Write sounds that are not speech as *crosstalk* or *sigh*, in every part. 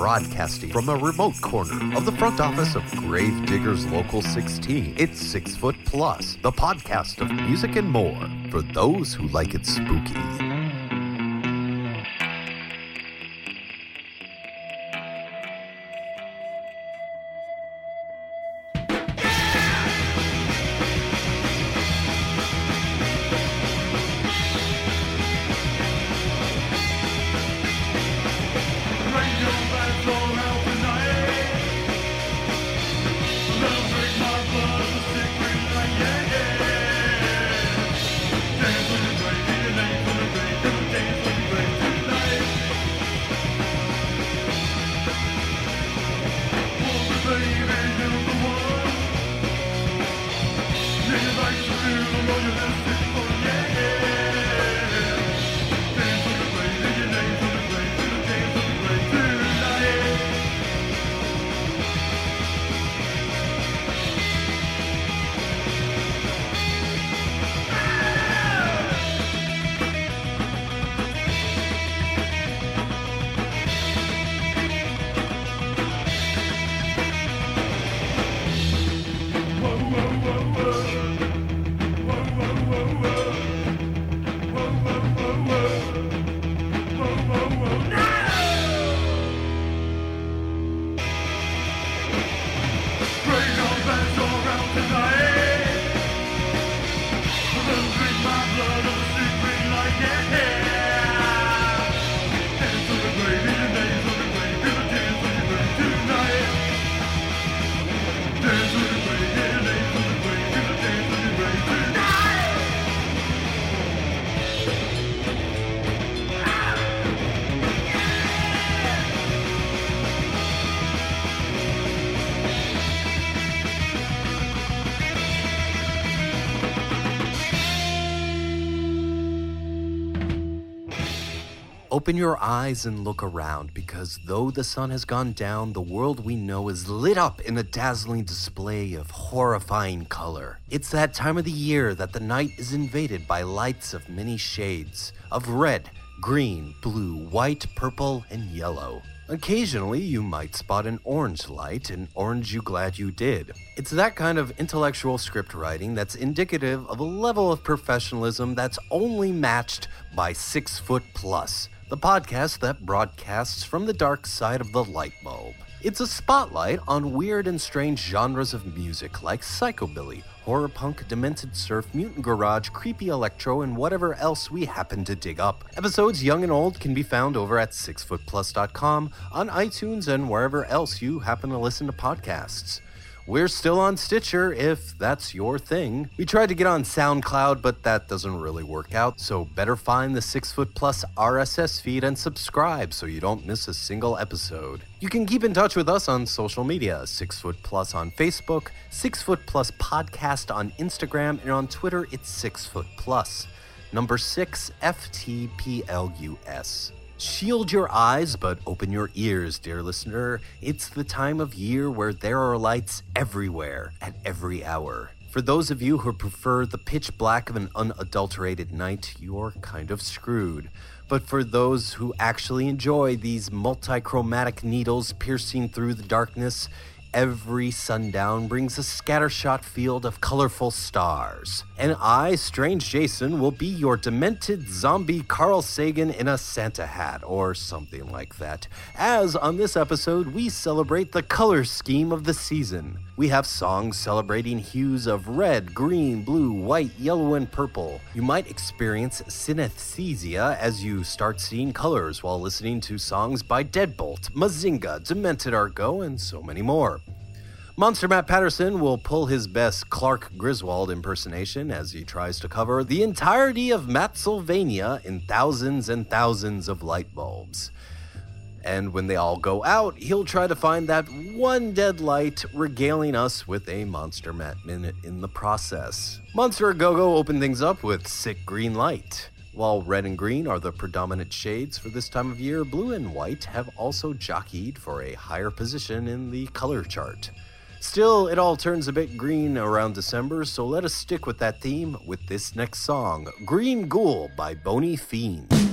broadcasting from a remote corner of the front office of Grave Diggers Local 16. It's Six Foot Plus, the podcast of music and more for those who like it spooky. Open your eyes and look around because though the sun has gone down, the world we know is lit up in a dazzling display of horrifying color. It's that time of the year that the night is invaded by lights of many shades of red, green, blue, white, purple, and yellow. Occasionally, you might spot an orange light, and orange you glad you did. It's that kind of intellectual script writing that's indicative of a level of professionalism that's only matched by Six Foot Plus the podcast that broadcasts from the dark side of the light bulb. It's a spotlight on weird and strange genres of music like psychobilly, horror punk, demented surf, mutant garage, creepy electro, and whatever else we happen to dig up. Episodes young and old can be found over at sixfootplus.com, on iTunes, and wherever else you happen to listen to podcasts. We're still on Stitcher if that's your thing. We tried to get on SoundCloud, but that doesn't really work out, so better find the 6 Foot Plus RSS feed and subscribe so you don't miss a single episode. You can keep in touch with us on social media 6 Foot Plus on Facebook, 6 Foot Plus Podcast on Instagram, and on Twitter it's 6 Foot Plus. Number 6 FTPLUS. Shield your eyes, but open your ears, dear listener. It's the time of year where there are lights everywhere at every hour. For those of you who prefer the pitch black of an unadulterated night, you're kind of screwed. But for those who actually enjoy these multichromatic needles piercing through the darkness, Every sundown brings a scattershot field of colorful stars. And I, Strange Jason, will be your demented zombie Carl Sagan in a Santa hat, or something like that. As on this episode, we celebrate the color scheme of the season. We have songs celebrating hues of red, green, blue, white, yellow, and purple. You might experience synesthesia as you start seeing colors while listening to songs by Deadbolt, Mazinga, Demented Are Go, and so many more. Monster Matt Patterson will pull his best Clark Griswold impersonation as he tries to cover the entirety of Matsylvania in thousands and thousands of light bulbs. And when they all go out, he'll try to find that one dead light, regaling us with a Monster Matt minute in the process. Monster A Go Go open things up with Sick Green Light. While red and green are the predominant shades for this time of year, blue and white have also jockeyed for a higher position in the color chart. Still, it all turns a bit green around December, so let us stick with that theme with this next song Green Ghoul by Bony Fiend.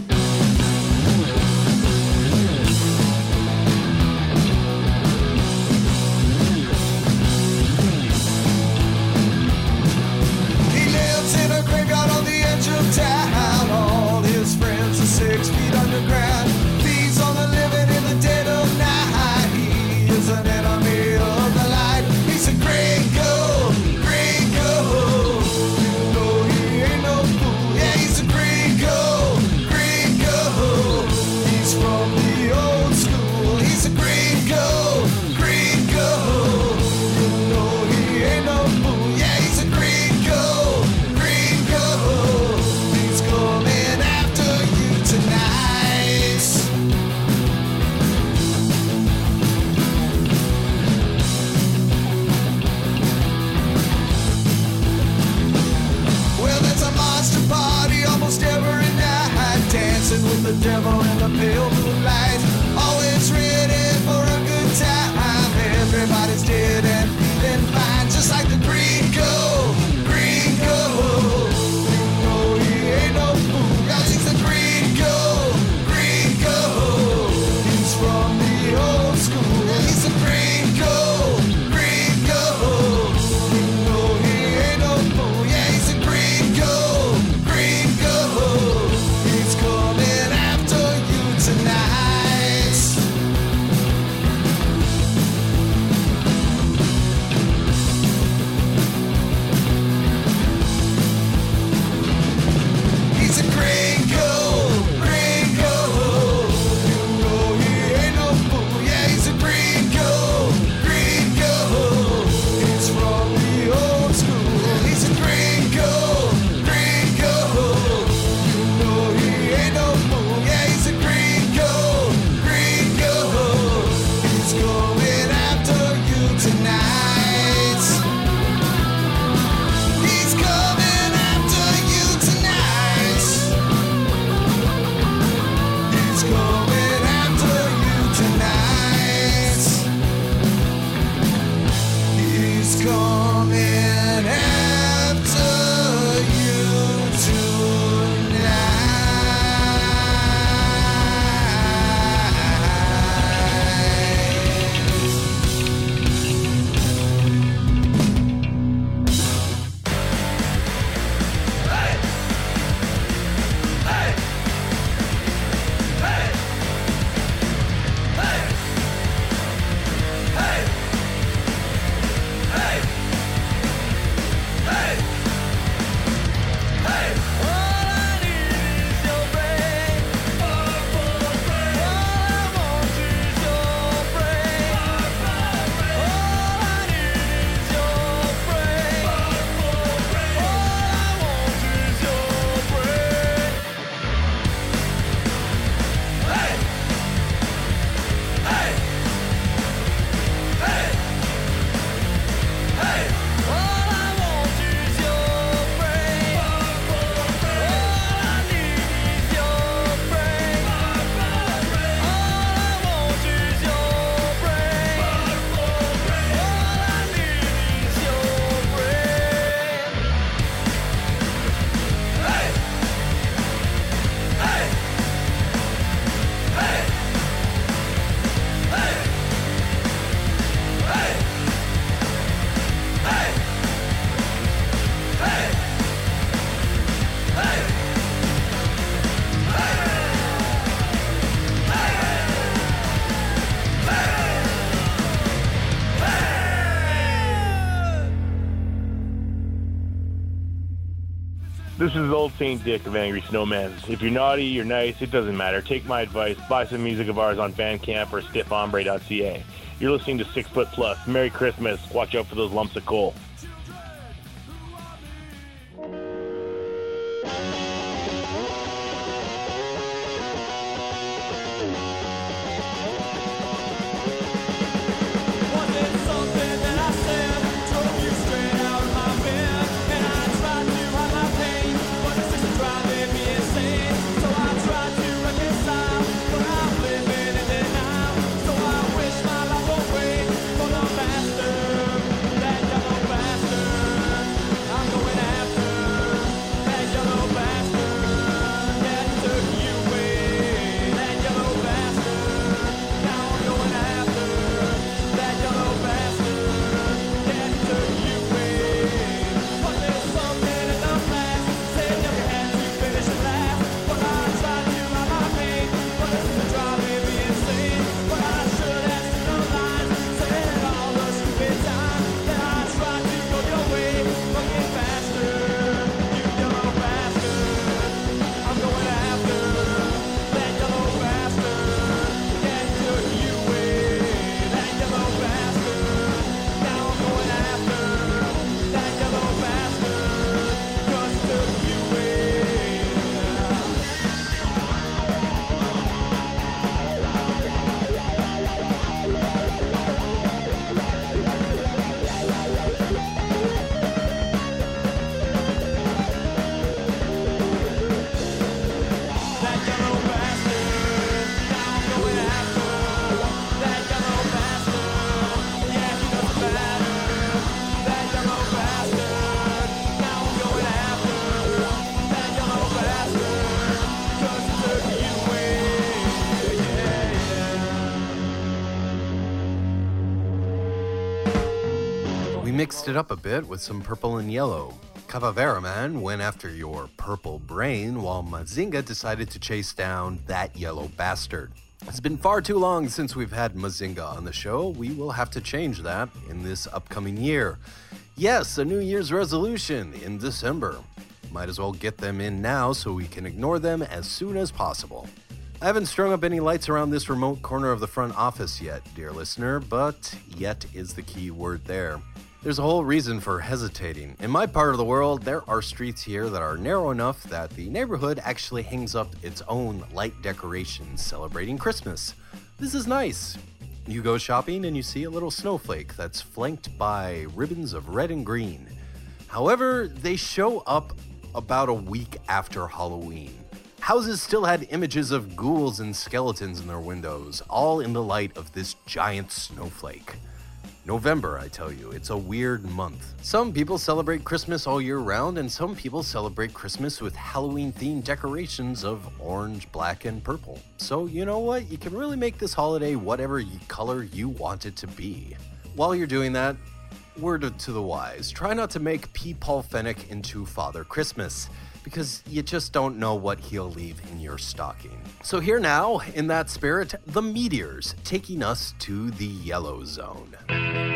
This is old Saint Dick of Angry Snowmen. If you're naughty, you're nice, it doesn't matter. Take my advice, buy some music of ours on Bandcamp or stiffombre.ca. You're listening to Six Foot Plus. Merry Christmas. Watch out for those lumps of coal. Mixed it up a bit with some purple and yellow. Cavavera Man went after your purple brain, while Mazinga decided to chase down that yellow bastard. It's been far too long since we've had Mazinga on the show. We will have to change that in this upcoming year. Yes, a New Year's resolution in December. Might as well get them in now so we can ignore them as soon as possible. I haven't strung up any lights around this remote corner of the front office yet, dear listener, but yet is the key word there. There's a whole reason for hesitating. In my part of the world, there are streets here that are narrow enough that the neighborhood actually hangs up its own light decorations celebrating Christmas. This is nice. You go shopping and you see a little snowflake that's flanked by ribbons of red and green. However, they show up about a week after Halloween. Houses still had images of ghouls and skeletons in their windows, all in the light of this giant snowflake. November, I tell you, it's a weird month. Some people celebrate Christmas all year round, and some people celebrate Christmas with Halloween themed decorations of orange, black, and purple. So, you know what? You can really make this holiday whatever color you want it to be. While you're doing that, word to the wise try not to make P. Paul Fenech into Father Christmas because you just don't know what he'll leave in your stocking. So, here now, in that spirit, the meteors taking us to the yellow zone.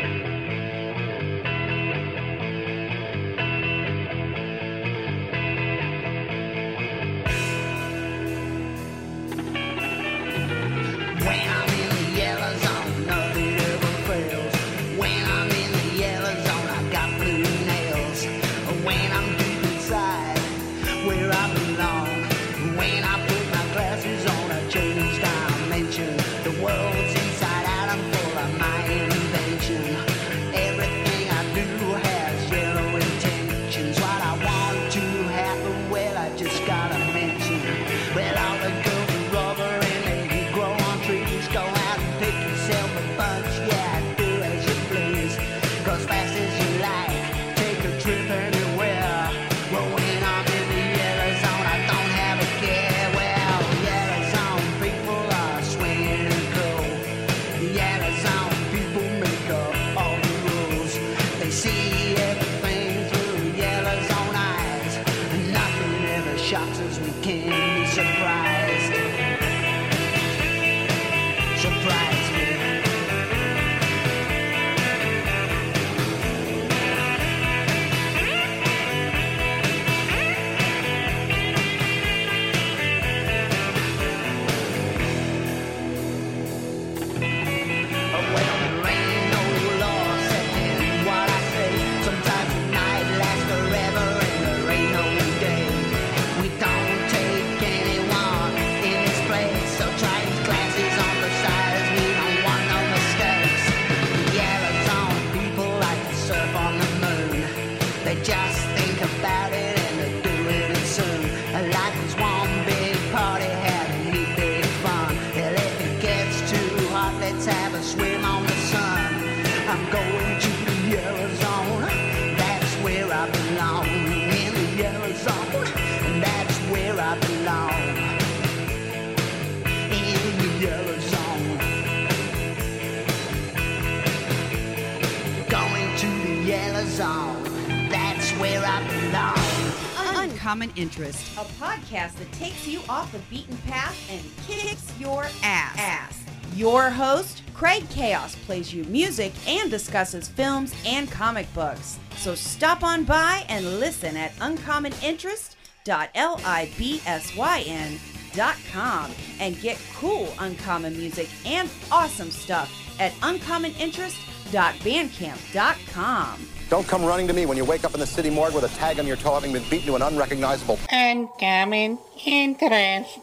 Interest. a podcast that takes you off the beaten path and kicks your ass. ass. Your host, Craig Chaos, plays you music and discusses films and comic books. So stop on by and listen at uncommoninterest.libsyn.com and get cool uncommon music and awesome stuff at uncommoninterest.bandcamp.com. Don't come running to me when you wake up in the city morgue with a tag on your toe having been beaten to an unrecognizable. Uncommon interest.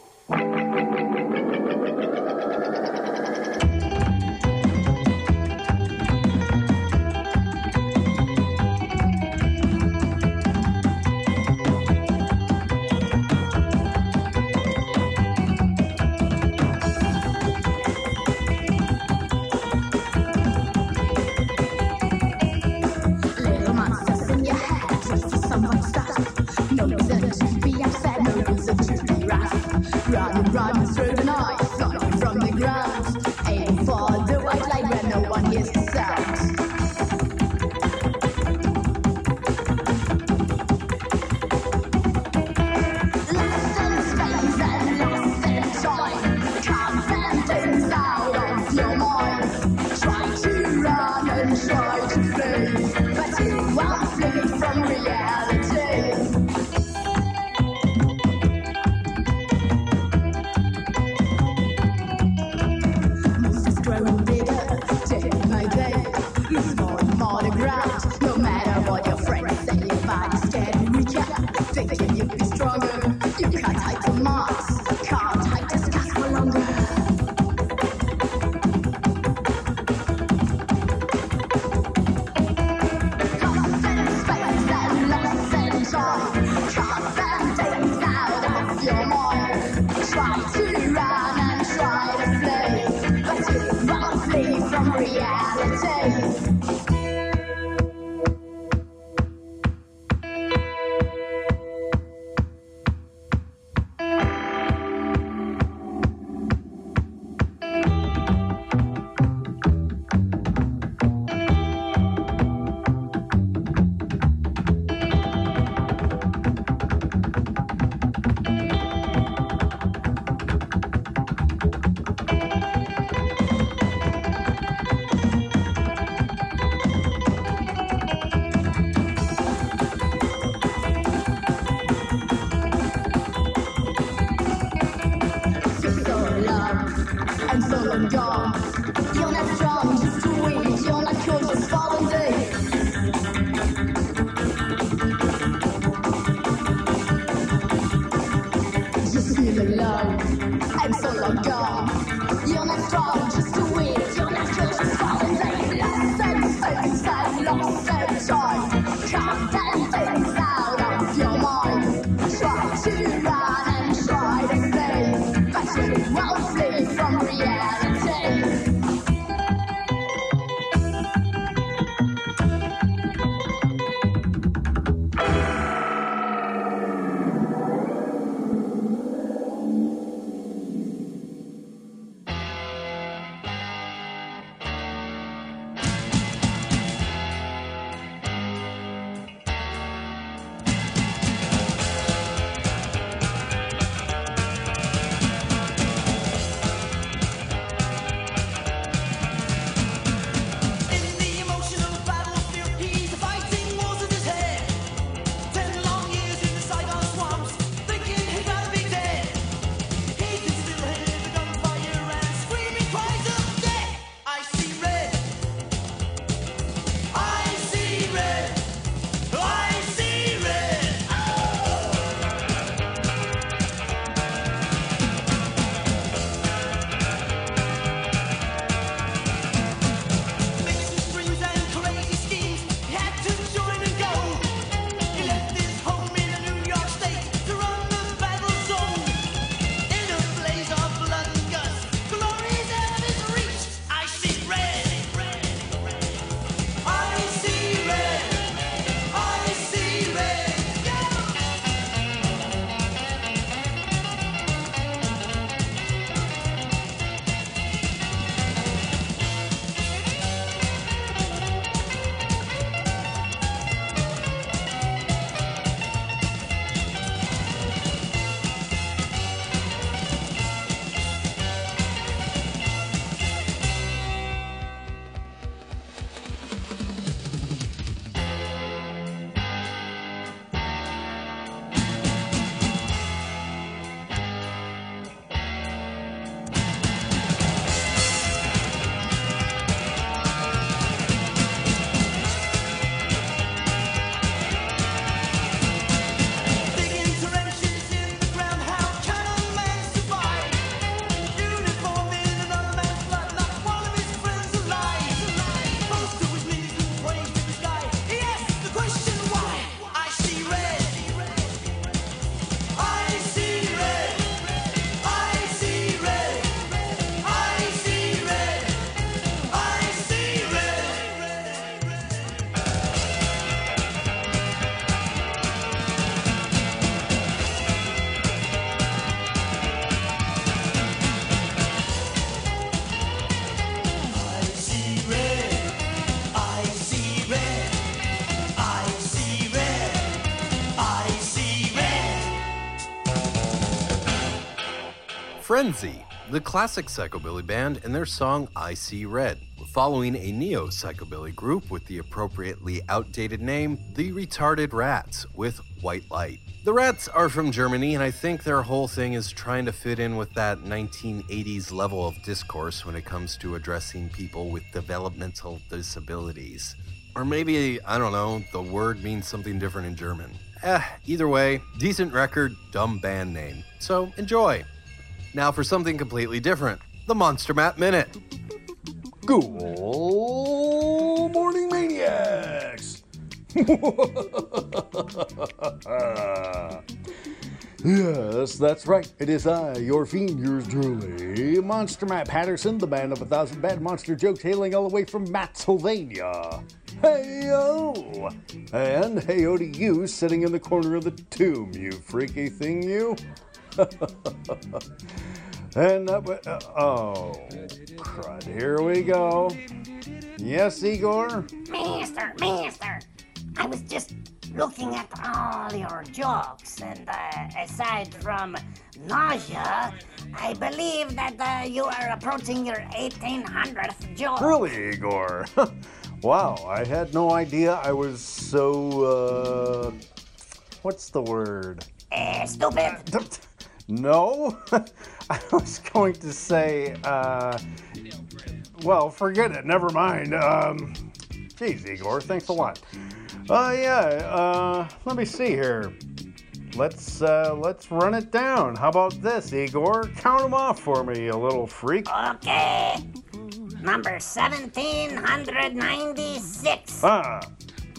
Frenzy, the classic psychobilly band, and their song I See Red. Following a neo psychobilly group with the appropriately outdated name, The Retarded Rats, with White Light. The Rats are from Germany, and I think their whole thing is trying to fit in with that 1980s level of discourse when it comes to addressing people with developmental disabilities. Or maybe, I don't know, the word means something different in German. Eh, either way, decent record, dumb band name. So enjoy. Now for something completely different the Monster Matt Minute. Good morning, maniacs! *laughs* yes, that's right. It is I, your fiend, yours truly, Monster Matt Patterson, the man of a thousand bad monster jokes, hailing all the way from Matsylvania. Hey-o! And hey-o to you, sitting in the corner of the tomb, you freaky thing, you. *laughs* and that wa- uh, oh, crud, here we go. Yes, Igor? Master, master, I was just looking at all your jokes, and uh, aside from nausea, I believe that uh, you are approaching your 1800th joke. Really, Igor? *laughs* wow, I had no idea I was so, uh, what's the word? Uh, stupid. *laughs* No, *laughs* I was going to say, uh, well, forget it. Never mind. Um, geez, Igor, thanks a lot. Uh, yeah. Uh, let me see here. Let's uh, let's run it down. How about this, Igor? Count them off for me, you little freak. Okay. Number 1796. Ah,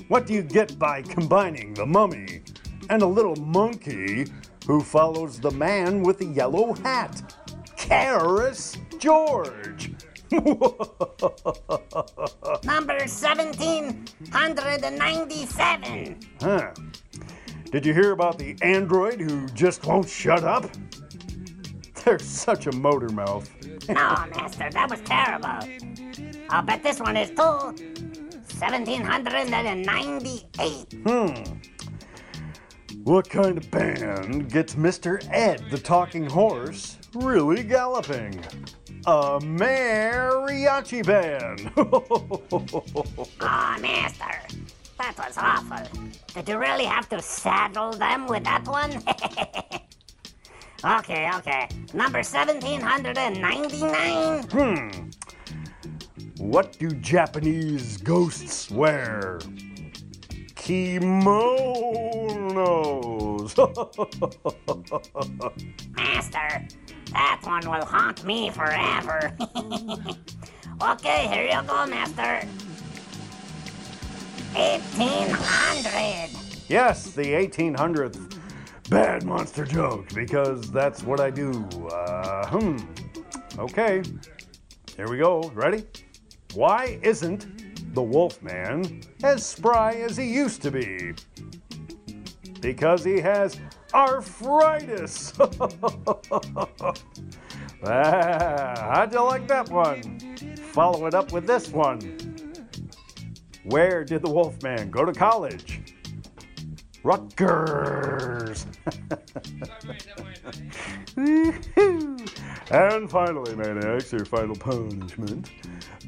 what do you get by combining the mummy and a little monkey who follows the man with the yellow hat? Kharis George. *laughs* Number 1797. Huh. Did you hear about the android who just won't shut up? They're such a motor mouth. No, Master, that was terrible. I'll bet this one is too. 1798. Hmm. What kind of band gets Mr. Ed the talking horse really galloping? A mariachi band. *laughs* Oh, Master, that was awful. Did you really have to saddle them with that one? *laughs* okay, okay. Number 1799. hmm. What do Japanese ghosts wear? Kimonos. *laughs* Master, that one will haunt me forever. *laughs* okay, here you go, Master. 1800. yes, the 1800th bad monster joke, because that's what I do. Uh, hmm. Okay. Here we go. Ready? Why isn't the Wolfman as spry as he used to be? Because he has arthritis. *laughs* ah, how'd you like that one? Follow it up with this one. Where did the Wolfman go to college? Rutgers. *laughs* and finally, maniacs, your final punishment.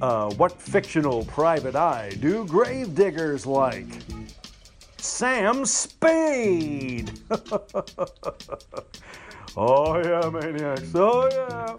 Uh, what fictional private eye do grave diggers like? Sam Spade. *laughs* oh yeah, maniacs. Oh yeah.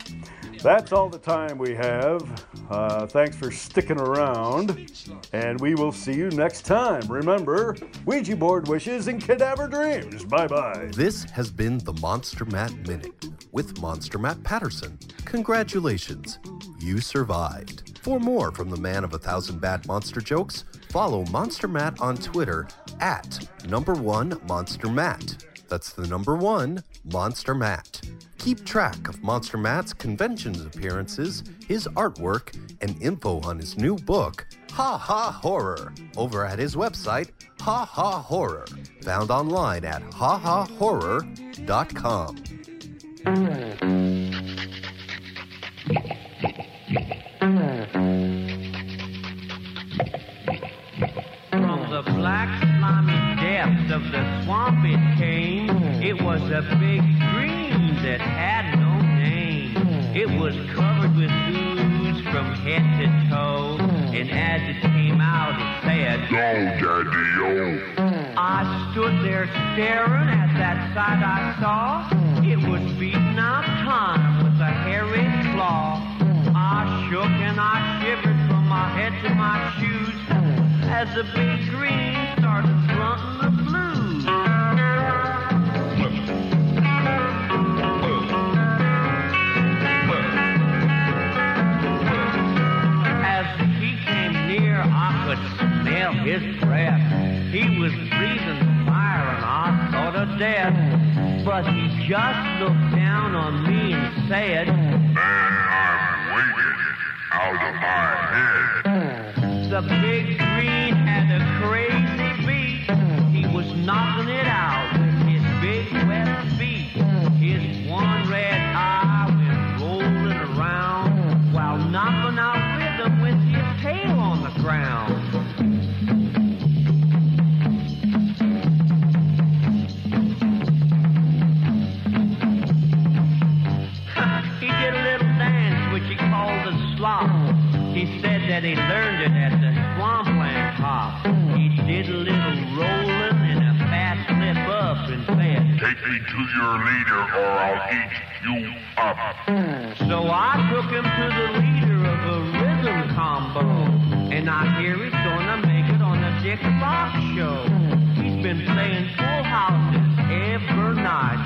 That's all the time we have. Uh, thanks for sticking around, and we will see you next time. Remember, Ouija board wishes and cadaver dreams. Bye bye. This has been the Monster Matt Minute with Monster Matt Patterson. Congratulations, you survived. For more from the man of a thousand bad monster jokes, follow Monster Matt on Twitter at number one Monster Matt. That's the number one Monster Matt. Keep track of Monster Matt's conventions appearances, his artwork, and info on his new book, Ha Ha Horror, over at his website, Ha Ha Horror, found online at hahahorror.com. From the black slimy depths of the swamp it came. It was a big dream that had no name. It was covered with ooze from head to toe. And as it came out, it said, Go, Daddy-O. I stood there staring at that sight I saw. It was beating out time with a hairy claw. I shook and I shivered from my head to my shoes as the big green started fronting the blues. As he came near, I could smell his breath. He was breathing fire and I thought of death. But he just looked down on me and said, out of my head. The big green had a crazy beat. He was knocking it out with his big wet feet. His one red eye went rolling around while knocking out rhythm with his tail on the ground. Said he learned it at the swampland hop. He did a little rolling and a fast flip up and said, Take me to your leader or I'll eat you up. So I took him to the leader of the rhythm combo, and I hear he's gonna make it on the Dick Fox show. He's been playing full houses every night,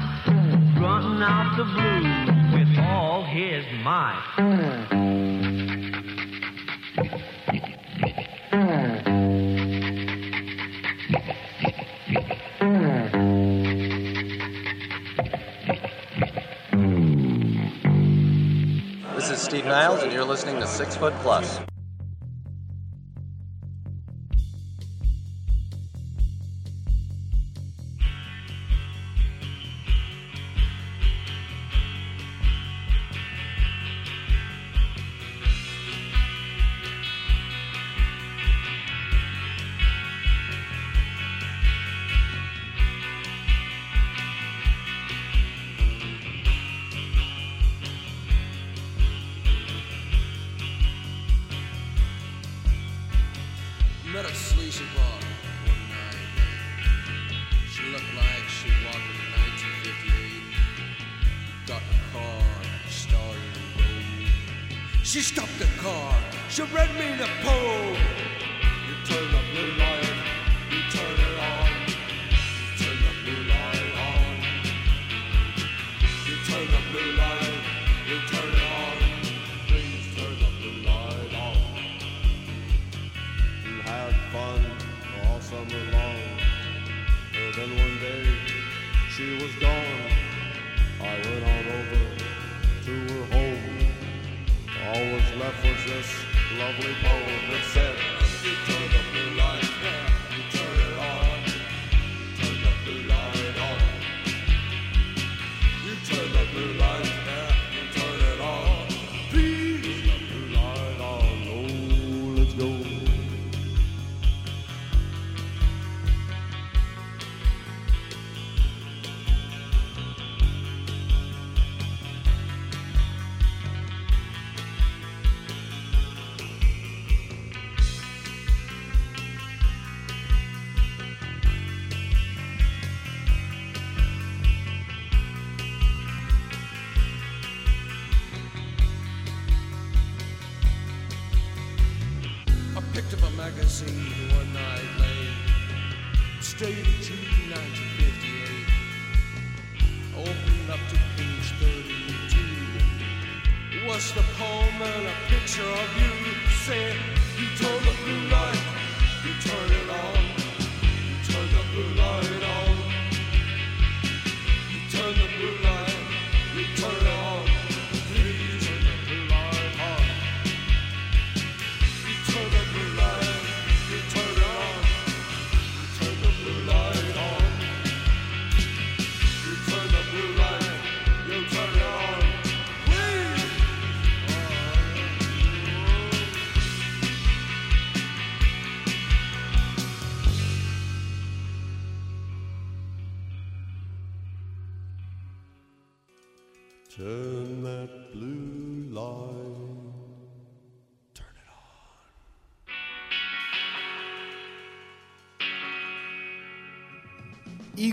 grunting out the blues with all his might. Steve Niles, and you're listening to Six Foot Plus. She read me the poem. Magazine one night late. Straight to 1958. Opened up to page 32. It was the poem and a picture of you. Said, you turn the blue light, you turn it on. You turn the blue light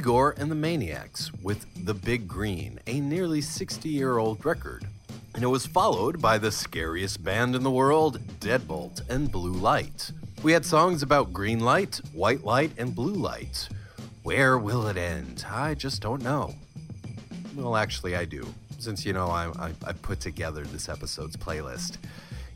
Igor and the Maniacs with The Big Green, a nearly 60 year old record. And it was followed by the scariest band in the world, Deadbolt and Blue Light. We had songs about green light, white light, and blue light. Where will it end? I just don't know. Well, actually, I do, since you know I, I, I put together this episode's playlist.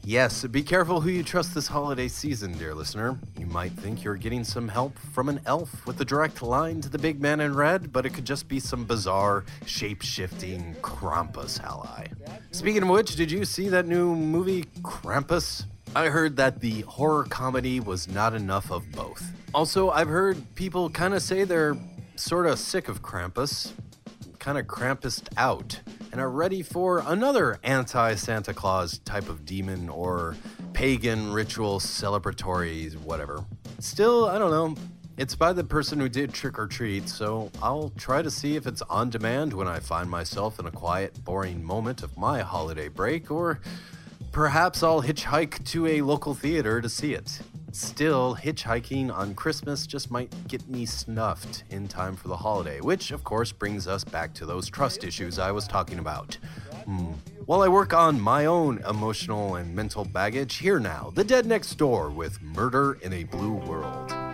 Yes, be careful who you trust this holiday season, dear listener. You might think you're getting some help from an elf with a direct line to the big man in red, but it could just be some bizarre, shape shifting Krampus ally. Speaking of which, did you see that new movie, Krampus? I heard that the horror comedy was not enough of both. Also, I've heard people kind of say they're sort of sick of Krampus, kind of Krampused out, and are ready for another anti Santa Claus type of demon or pagan ritual celebratory whatever. Still, I don't know. It's by the person who did Trick or Treat, so I'll try to see if it's on demand when I find myself in a quiet, boring moment of my holiday break, or perhaps I'll hitchhike to a local theater to see it. Still, hitchhiking on Christmas just might get me snuffed in time for the holiday, which of course brings us back to those trust issues I was talking about. Hmm. While I work on my own emotional and mental baggage, here now, The Dead Next Door with Murder in a Blue World.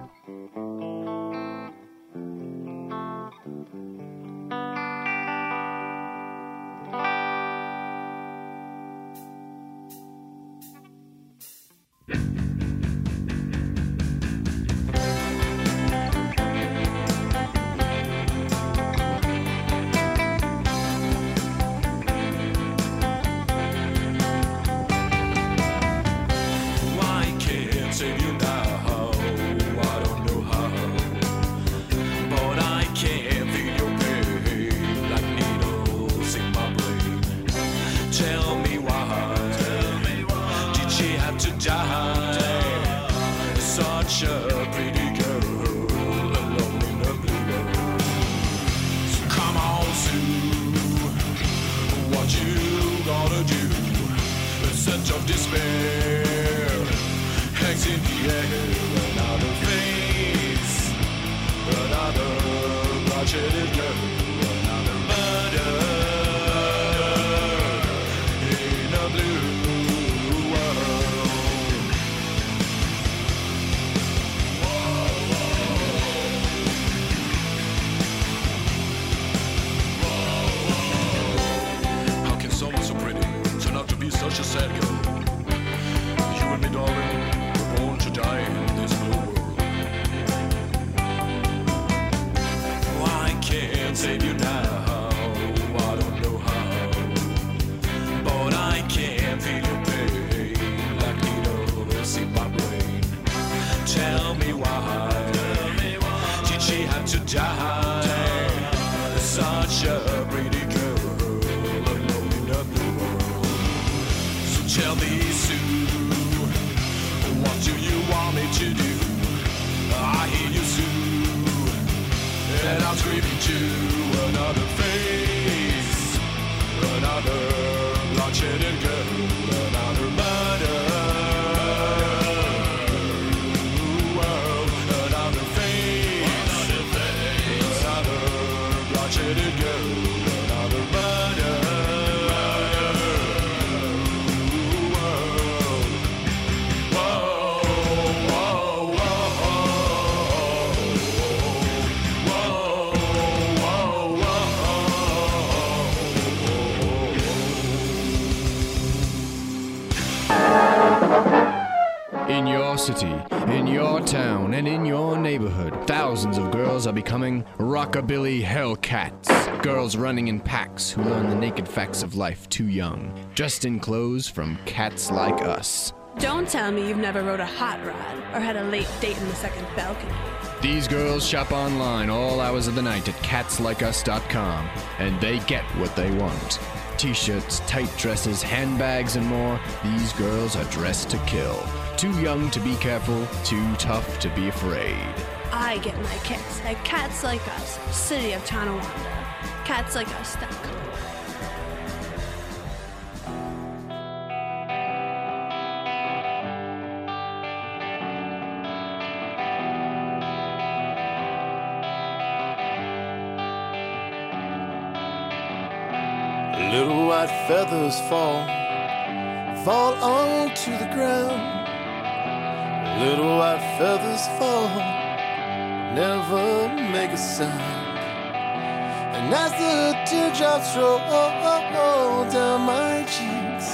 And in your neighborhood, thousands of girls are becoming rockabilly hellcats. Girls running in packs who learn the naked facts of life too young, dressed in clothes from cats like us. Don't tell me you've never rode a hot rod or had a late date in the second balcony. These girls shop online all hours of the night at catslikeus.com, and they get what they want. T shirts, tight dresses, handbags, and more. These girls are dressed to kill. Too young to be careful, too tough to be afraid. I get my kicks at Cats Like Us, City of Tonawanda. CatsLikeUs.com. Little white feathers fall, fall onto the ground. Little white feathers fall, never make a sound. And as the teardrops roll down my cheeks,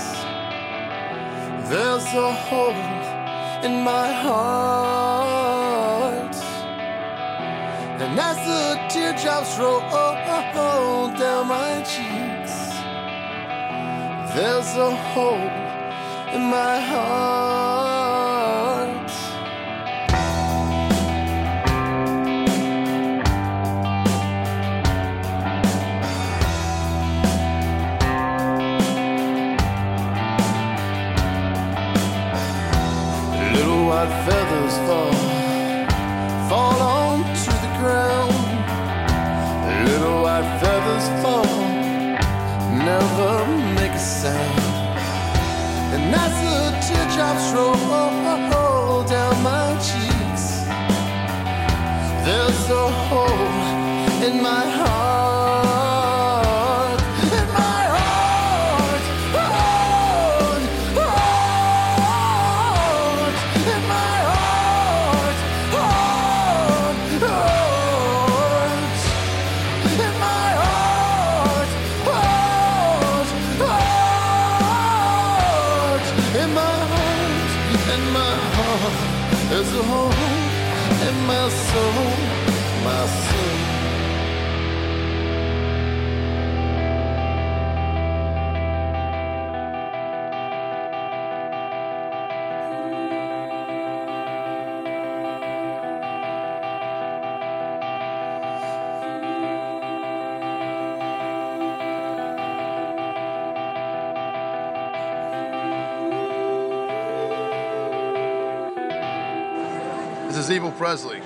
there's a hole in my heart. And as the teardrops roll down my cheeks, there's a hole in my heart. white feathers fall, fall onto the ground. Little white feathers fall, never make a sound. And as the teardrops roll down my cheeks, there's a hole. Presley.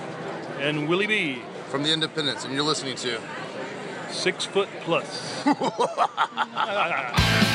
And Willie B. From the Independents, and you're listening to Six Foot Plus. *laughs*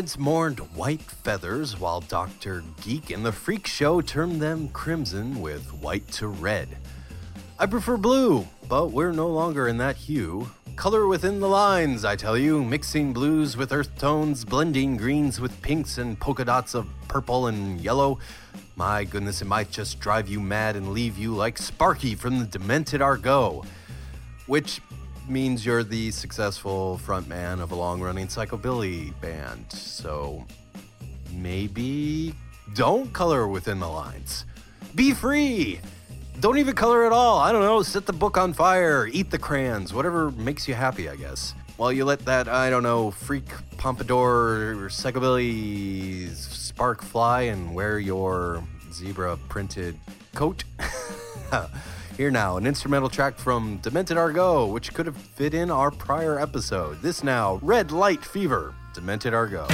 Mourned white feathers, while Dr. Geek and the Freak Show termed them crimson with white to red. I prefer blue, but we're no longer in that hue. Color within the lines, I tell you, mixing blues with earth tones, blending greens with pinks and polka dots of purple and yellow. My goodness, it might just drive you mad and leave you like Sparky from the Demented Are Go. Which means you're the successful frontman of a long running psychobilly band. So maybe don't color within the lines. Be free. Don't even color at all. I don't know. Set the book on fire. Eat the crayons. Whatever makes you happy, I guess. While you let that, I don't know, freak pompadour or psychobilly spark fly and wear your zebra printed coat. *laughs* Here now, an instrumental track from Demented Are Go, which could have fit in our prior episode. This now, Red Light Fever, Demented Are Go.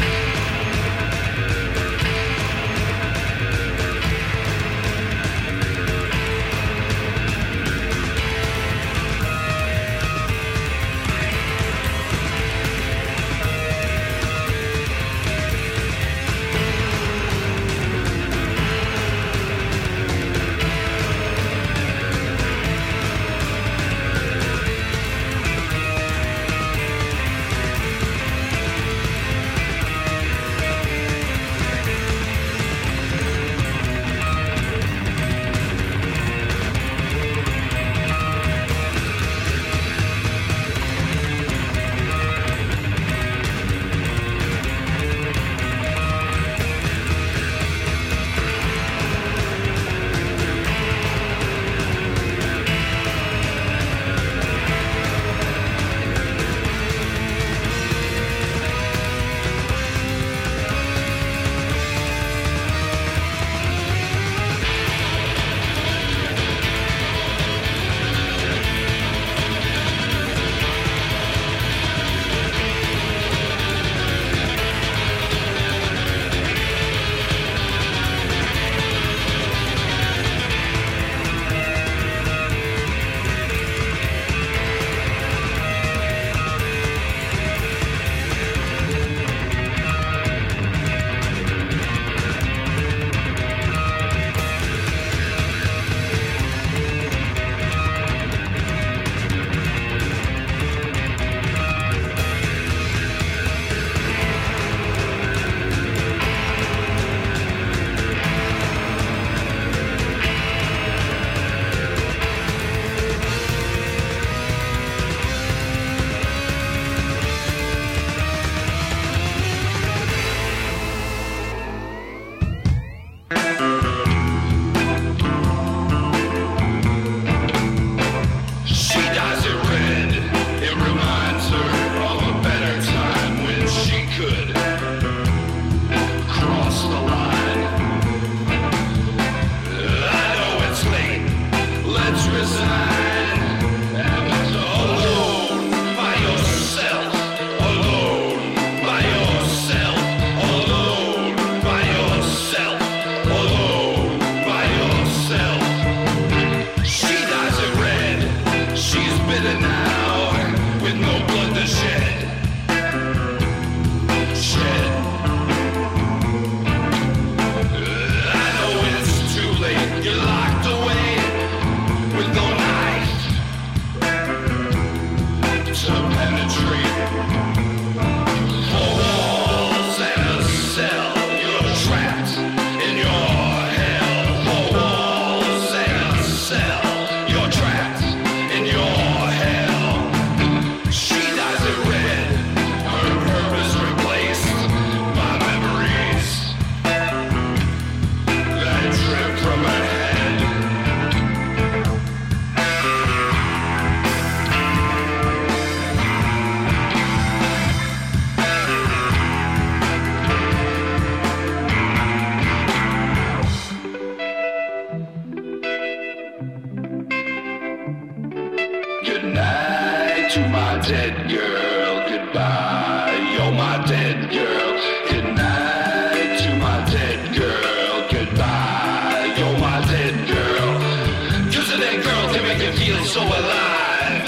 make you feel so alive.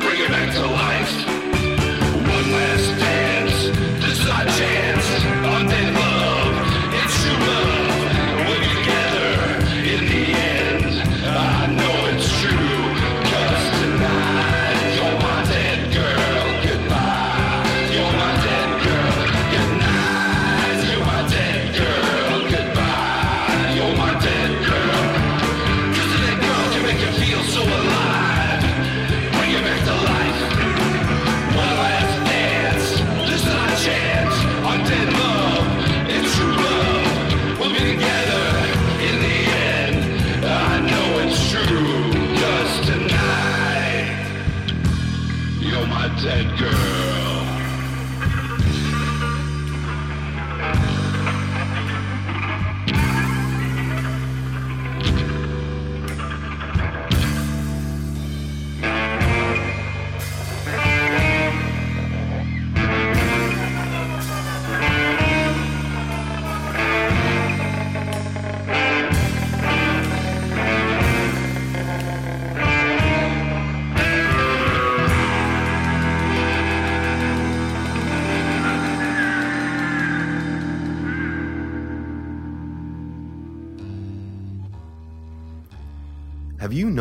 Bring you back to life.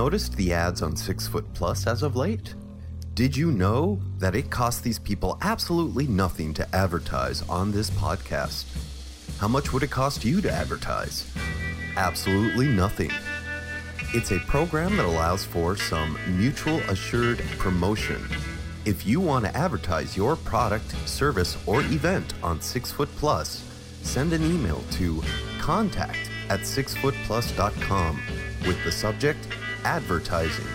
Noticed the ads on Six Foot Plus as of late? Did you know that it costs these people absolutely nothing to advertise on this podcast? How much would it cost you to advertise? Absolutely nothing. It's a program that allows for some mutual assured promotion. If you want to advertise your product, service, or event on Six Foot Plus, send an email to contact at sixfootplus.com with the subject advertising.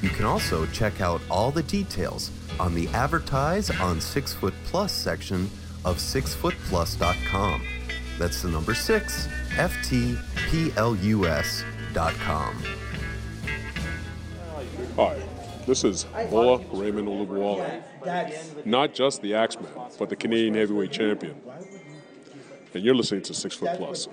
You can also check out all the details on the Advertise on Six Foot Plus section of sixfootplus.com. That's the number six, F-T-P-L-U-S dot com. Hi, this is Bola Raymond Olubuwala. Not just the Axeman, but the Canadian heavyweight champion. And you're listening to Six Foot Plus.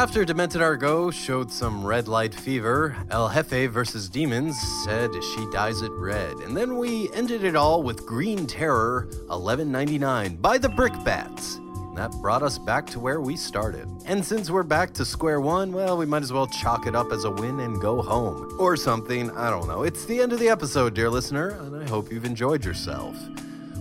After Demented Are Go showed some red light fever, El Jefe versus Demons said she dyes it red. And then we ended it all with Green Terror 1199 by the Brickbats. That brought us back to where we started. And since we're back to square one, well, we might as well chalk it up as a win and go home. Or something, I don't know. It's the end of the episode, dear listener, and I hope you've enjoyed yourself.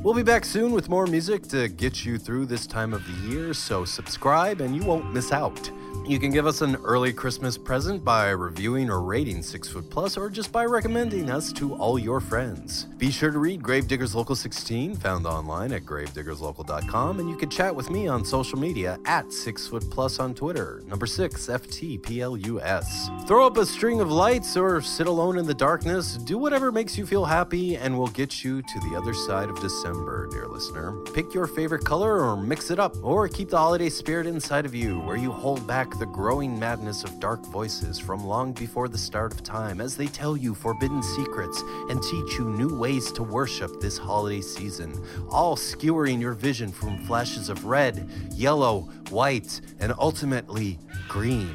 We'll be back soon with more music to get you through this time of the year, so subscribe and you won't miss out. You can give us an early Christmas present by reviewing or rating Six Foot Plus or just by recommending us to all your friends. Be sure to read Gravediggers Local 16, found online at gravediggerslocal.com, and you can chat with me on social media at Six Foot Plus on Twitter, number 6 FTPLUS. Throw up a string of lights or sit alone in the darkness. Do whatever makes you feel happy, and we'll get you to the other side of December, dear listener. Pick your favorite color or mix it up, or keep the holiday spirit inside of you, where you hold back the growing madness of dark voices from long before the start of time as they tell you forbidden secrets and teach you new ways to worship this holiday season, all skewering your vision from flashes of red, yellow, white, and ultimately green.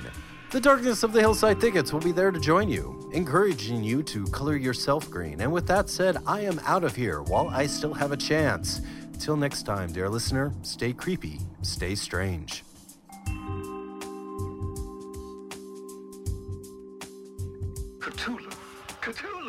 The Darkness of the Hillside Thickets will be there to join you, encouraging you to color yourself green. And with that said, I am out of here while I still have a chance. Till next time, dear listener, stay creepy, stay strange. Cthulhu. Cthulhu.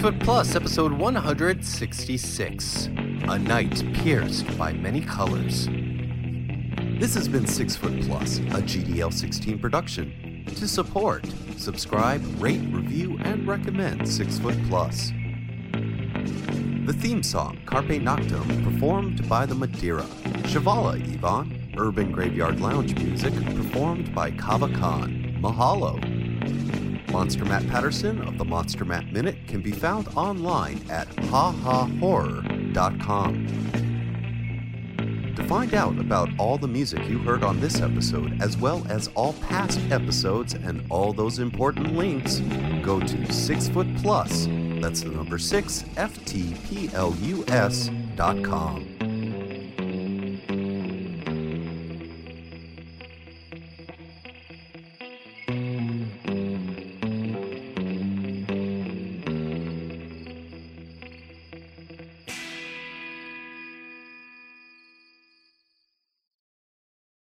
Foot Plus, episode 166 A Night Pierced by Many Colors. This has been Six Foot Plus, a GDL 16 production. To support, subscribe, rate, review, and recommend Six Foot Plus. The theme song, Carpe Noctem, performed by the Madeira. Shavala Yvonne, Urban Graveyard Lounge music, performed by Kava Khan. Mahalo. Monster Matt Patterson of the Monster Matt Minute can be found online at hahahorror.com. To find out about all the music you heard on this episode, as well as all past episodes and all those important links, go to Six Foot Plus. That's the number six, F T P L U S dot com.